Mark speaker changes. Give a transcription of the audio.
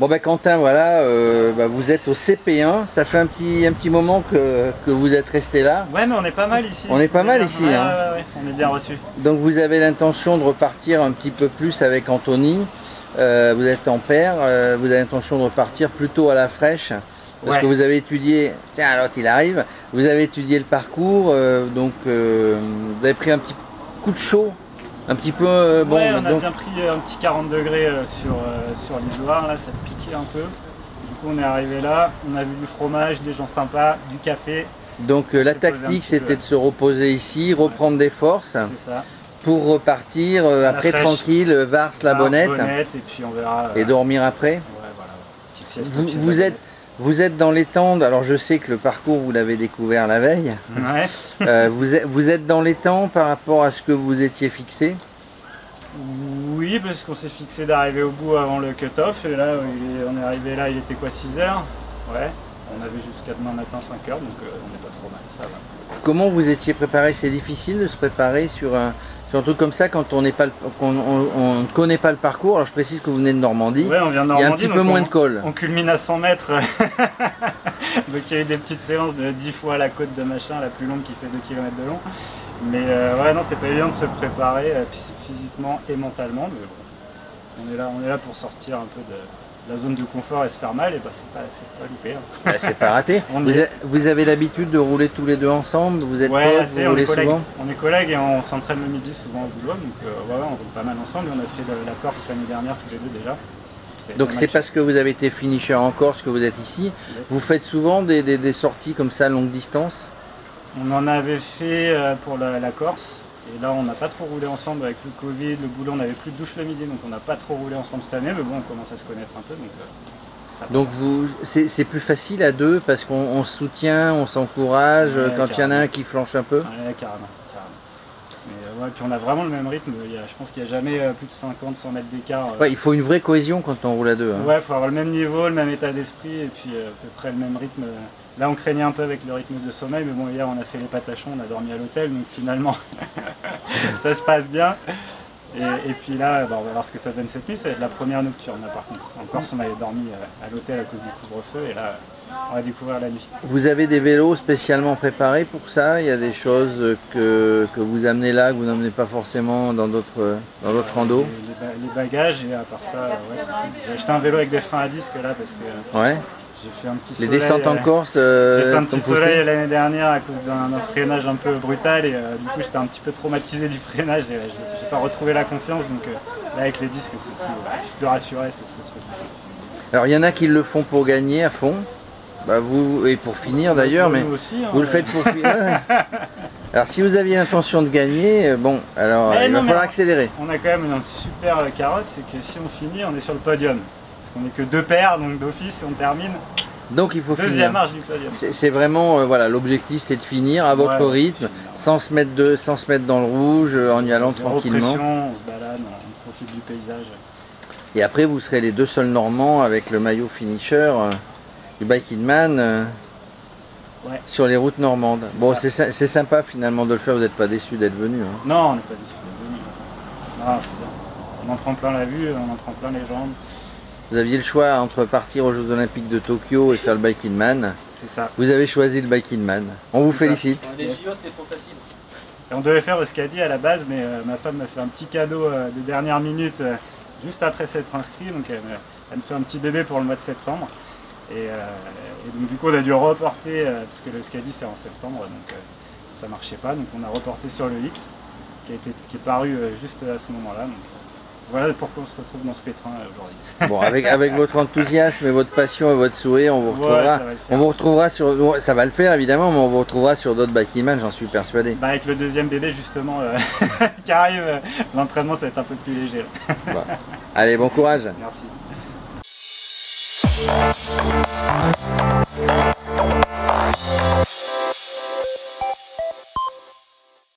Speaker 1: Bon ben Quentin, voilà, euh, bah, vous êtes au CP1, ça fait un petit, un petit moment que, que vous êtes resté là.
Speaker 2: Ouais, mais on est pas mal ici.
Speaker 1: On est pas mal
Speaker 2: bien-
Speaker 1: ici,
Speaker 2: ouais,
Speaker 1: hein.
Speaker 2: ouais, ouais, on est bien reçu.
Speaker 1: Donc vous avez l'intention de repartir un petit peu plus avec Anthony. Euh, vous êtes en paire, euh, vous avez l'intention de repartir plutôt à la fraîche. Parce
Speaker 2: Ouais.
Speaker 1: que vous avez étudié, tiens l'autre il arrive, vous avez étudié le parcours, euh, donc euh, vous avez pris un petit coup de chaud, un petit peu euh, bon.
Speaker 2: ouais, on a
Speaker 1: donc-
Speaker 2: bien pris un petit 40 degrés euh, sur, euh, sur l'isoire, là, ça piquait un peu. Du coup, on est arrivé là, on a vu du fromage, des gens sympas, du café,
Speaker 1: donc euh, la tactique c'était de se reposer ici, reprendre des forces
Speaker 2: c'est ça.
Speaker 1: pour repartir euh, après
Speaker 2: fraîche.
Speaker 1: tranquille, euh, Vars, la bonnette,
Speaker 2: Bonnette, et puis on verra. euh,
Speaker 1: et dormir après.
Speaker 2: Ouais, voilà. Petite sieste
Speaker 1: Vous- êtes- Vous êtes dans les temps, alors je sais que le parcours vous l'avez découvert la veille.
Speaker 2: Ouais.
Speaker 1: Euh, vous, êtes, vous êtes dans les temps par rapport à ce que vous étiez fixé?
Speaker 2: Oui, parce qu'on s'est fixé d'arriver au bout avant le cut-off, et là, on est arrivé là, il était quoi, 6 heures? Ouais. On avait jusqu'à demain matin 5 heures, donc euh, on n'est pas trop mal, ça va.
Speaker 1: Comment vous étiez préparé? C'est difficile de se préparer sur un, sur un truc comme ça quand on n'est pas le- qu'on- on- on ne connaît pas le parcours. Alors je précise que vous venez de Normandie.
Speaker 2: Ouais, on vient de
Speaker 1: Il y a un
Speaker 2: Normandie,
Speaker 1: petit peu moins
Speaker 2: on-
Speaker 1: de colle.
Speaker 2: On culmine à 100 mètres. Donc il y a eu des petites séances de 10 fois la côte de machin, la plus longue qui fait 2 km de long. Mais euh, ouais, non, c'est pas évident de se préparer euh, phys- physiquement et mentalement. Mais bon, on est là, on est là pour sortir un peu de la zone de confort et se faire mal. Et bah, c'est pas, c'est pas loupé. hein.
Speaker 1: Bah, c'est pas raté. Vous,
Speaker 2: y
Speaker 1: a- vous avez l'habitude de rouler tous les deux ensemble Vous êtes
Speaker 2: Ouais,
Speaker 1: potes Vous
Speaker 2: on
Speaker 1: roulez
Speaker 2: est
Speaker 1: souvent
Speaker 2: On est collègues et on s'entraîne le midi souvent au boulot. Donc euh, ouais, on roule pas mal ensemble. Et on a fait le- la Corse l'année dernière tous les deux déjà.
Speaker 1: Donc c'est parce que vous avez été finisher en Corse que vous êtes ici.
Speaker 2: Yes.
Speaker 1: Vous faites souvent des, des- des sorties comme ça longue distance?
Speaker 2: On en avait fait euh, pour la, la Corse. Et là, on n'a pas trop roulé ensemble avec le Covid, le boulot. On n'avait plus de douche le midi, donc on n'a pas trop roulé ensemble cette année. Mais bon, on commence à se connaître un peu, donc euh, ça
Speaker 1: Donc vous, c'est c'est plus facile à deux parce qu'on on se soutient, on s'encourage
Speaker 2: Ouais,
Speaker 1: quand il y en a un qui flanche un peu?
Speaker 2: Ouais, carrément. carrément. Mais euh, ouais, puis on a vraiment le même rythme. Il y a- je pense qu'il n'y a jamais euh, plus de 50, 100 mètres d'écart.
Speaker 1: Ouais, il faut une vraie cohésion quand on roule à deux. hein.
Speaker 2: Ouais, faut avoir le même niveau, le même état d'esprit et puis à peu près le même rythme. Là, on craignait un peu avec le rythme de sommeil, mais bon, hier, on a fait les patachons, on a dormi à l'hôtel, donc finalement, ça se passe bien. Et, et puis là, bah, on va voir ce que ça donne cette nuit. Ça va être la première nocturne, là, par contre. En Corse, on avait dormi euh, à l'hôtel à cause du couvre-feu, et là, on va découvrir la nuit.
Speaker 1: Vous avez des vélos spécialement préparés pour ça? Il y a des choses que, que vous amenez là, que vous n'emmenez pas forcément dans d'autres dans d'autres randos?
Speaker 2: Les, les ba- les bagages, et à part ça, euh, ouais, c'est tout. J'ai acheté un vélo avec des freins à disque là, parce que euh,
Speaker 1: Ouais.
Speaker 2: J'ai fait un petit
Speaker 1: Les
Speaker 2: soleil,
Speaker 1: descentes en
Speaker 2: euh,
Speaker 1: Corse euh,
Speaker 2: J'ai fait un
Speaker 1: t'ont
Speaker 2: petit soleil l'année dernière à cause d'un freinage un peu brutal et euh, du coup j'étais un petit peu traumatisé du freinage et euh, j'ai- pas retrouvé la confiance donc euh, là avec les disques c'est plus, je suis plus rassuré, ça, ça se passe.
Speaker 1: Alors il y en a qui le font pour gagner à fond. Bah, vous, et pour finir d'ailleurs, mais
Speaker 2: aussi, hein,
Speaker 1: vous le
Speaker 2: euh,
Speaker 1: faites pour finir. Alors si vous aviez l'intention de gagner, euh, bon, alors
Speaker 2: Mais
Speaker 1: il
Speaker 2: non,
Speaker 1: va falloir accélérer.
Speaker 2: On a quand même une super euh, carotte, c'est que si on finit, on est sur le podium. Parce qu'on est que deux paires, donc d'office on termine.
Speaker 1: Donc il faut
Speaker 2: Deuxième
Speaker 1: finir.
Speaker 2: marche du podium.
Speaker 1: C'est vraiment euh, voilà l'objectif, c'est de finir à votre
Speaker 2: Ouais,
Speaker 1: rythme, sans se mettre de, sans se mettre dans le rouge, euh, en y allant tranquillement.
Speaker 2: pression, on se balade, on profite du paysage.
Speaker 1: Et après vous serez les deux seuls Normands avec le maillot finisher euh, du Biking Man
Speaker 2: Ouais.
Speaker 1: sur les routes normandes. Bon, c'est sy- c'est sympa finalement de le faire. Vous n'êtes pas déçu d'être venu. hein.
Speaker 2: Non, on n'est pas déçus d'être venus. Non, c'est bien. On en prend plein la vue, on en prend plein les jambes.
Speaker 1: Vous aviez le choix entre partir aux Jeux Olympiques de Tokyo et faire le Biking Man.
Speaker 2: C'est ça.
Speaker 1: Vous avez choisi le Biking Man. On vous
Speaker 2: ça.
Speaker 1: félicite.
Speaker 3: Les. JO c'était trop facile.
Speaker 2: Et on devait faire le Scadi à la base, mais euh, ma femme m'a fait un petit cadeau euh, de dernière minute euh, juste après s'être inscrit. Donc elle me, elle me fait un petit bébé pour le mois de septembre. Et, euh, et donc du coup on a dû reporter, euh, parce que le Scadi c'est en septembre, donc euh, ça marchait pas. Donc on a reporté sur le X, qui, a été, qui est paru euh, juste à ce moment-là. Donc voilà pourquoi on se retrouve dans ce pétrin euh, aujourd'hui.
Speaker 1: Bon, avec, avec votre enthousiasme et votre passion et votre sourire, on vous retrouvera. on vous retrouvera sur. Ça va le faire évidemment, mais on vous retrouvera sur d'autres Biking Man, j'en suis persuadé.
Speaker 2: Bah, avec le deuxième bébé justement euh, qui arrive, euh, l'entraînement ça va être un peu plus léger.
Speaker 1: Bon. Allez, bon courage.
Speaker 2: Merci.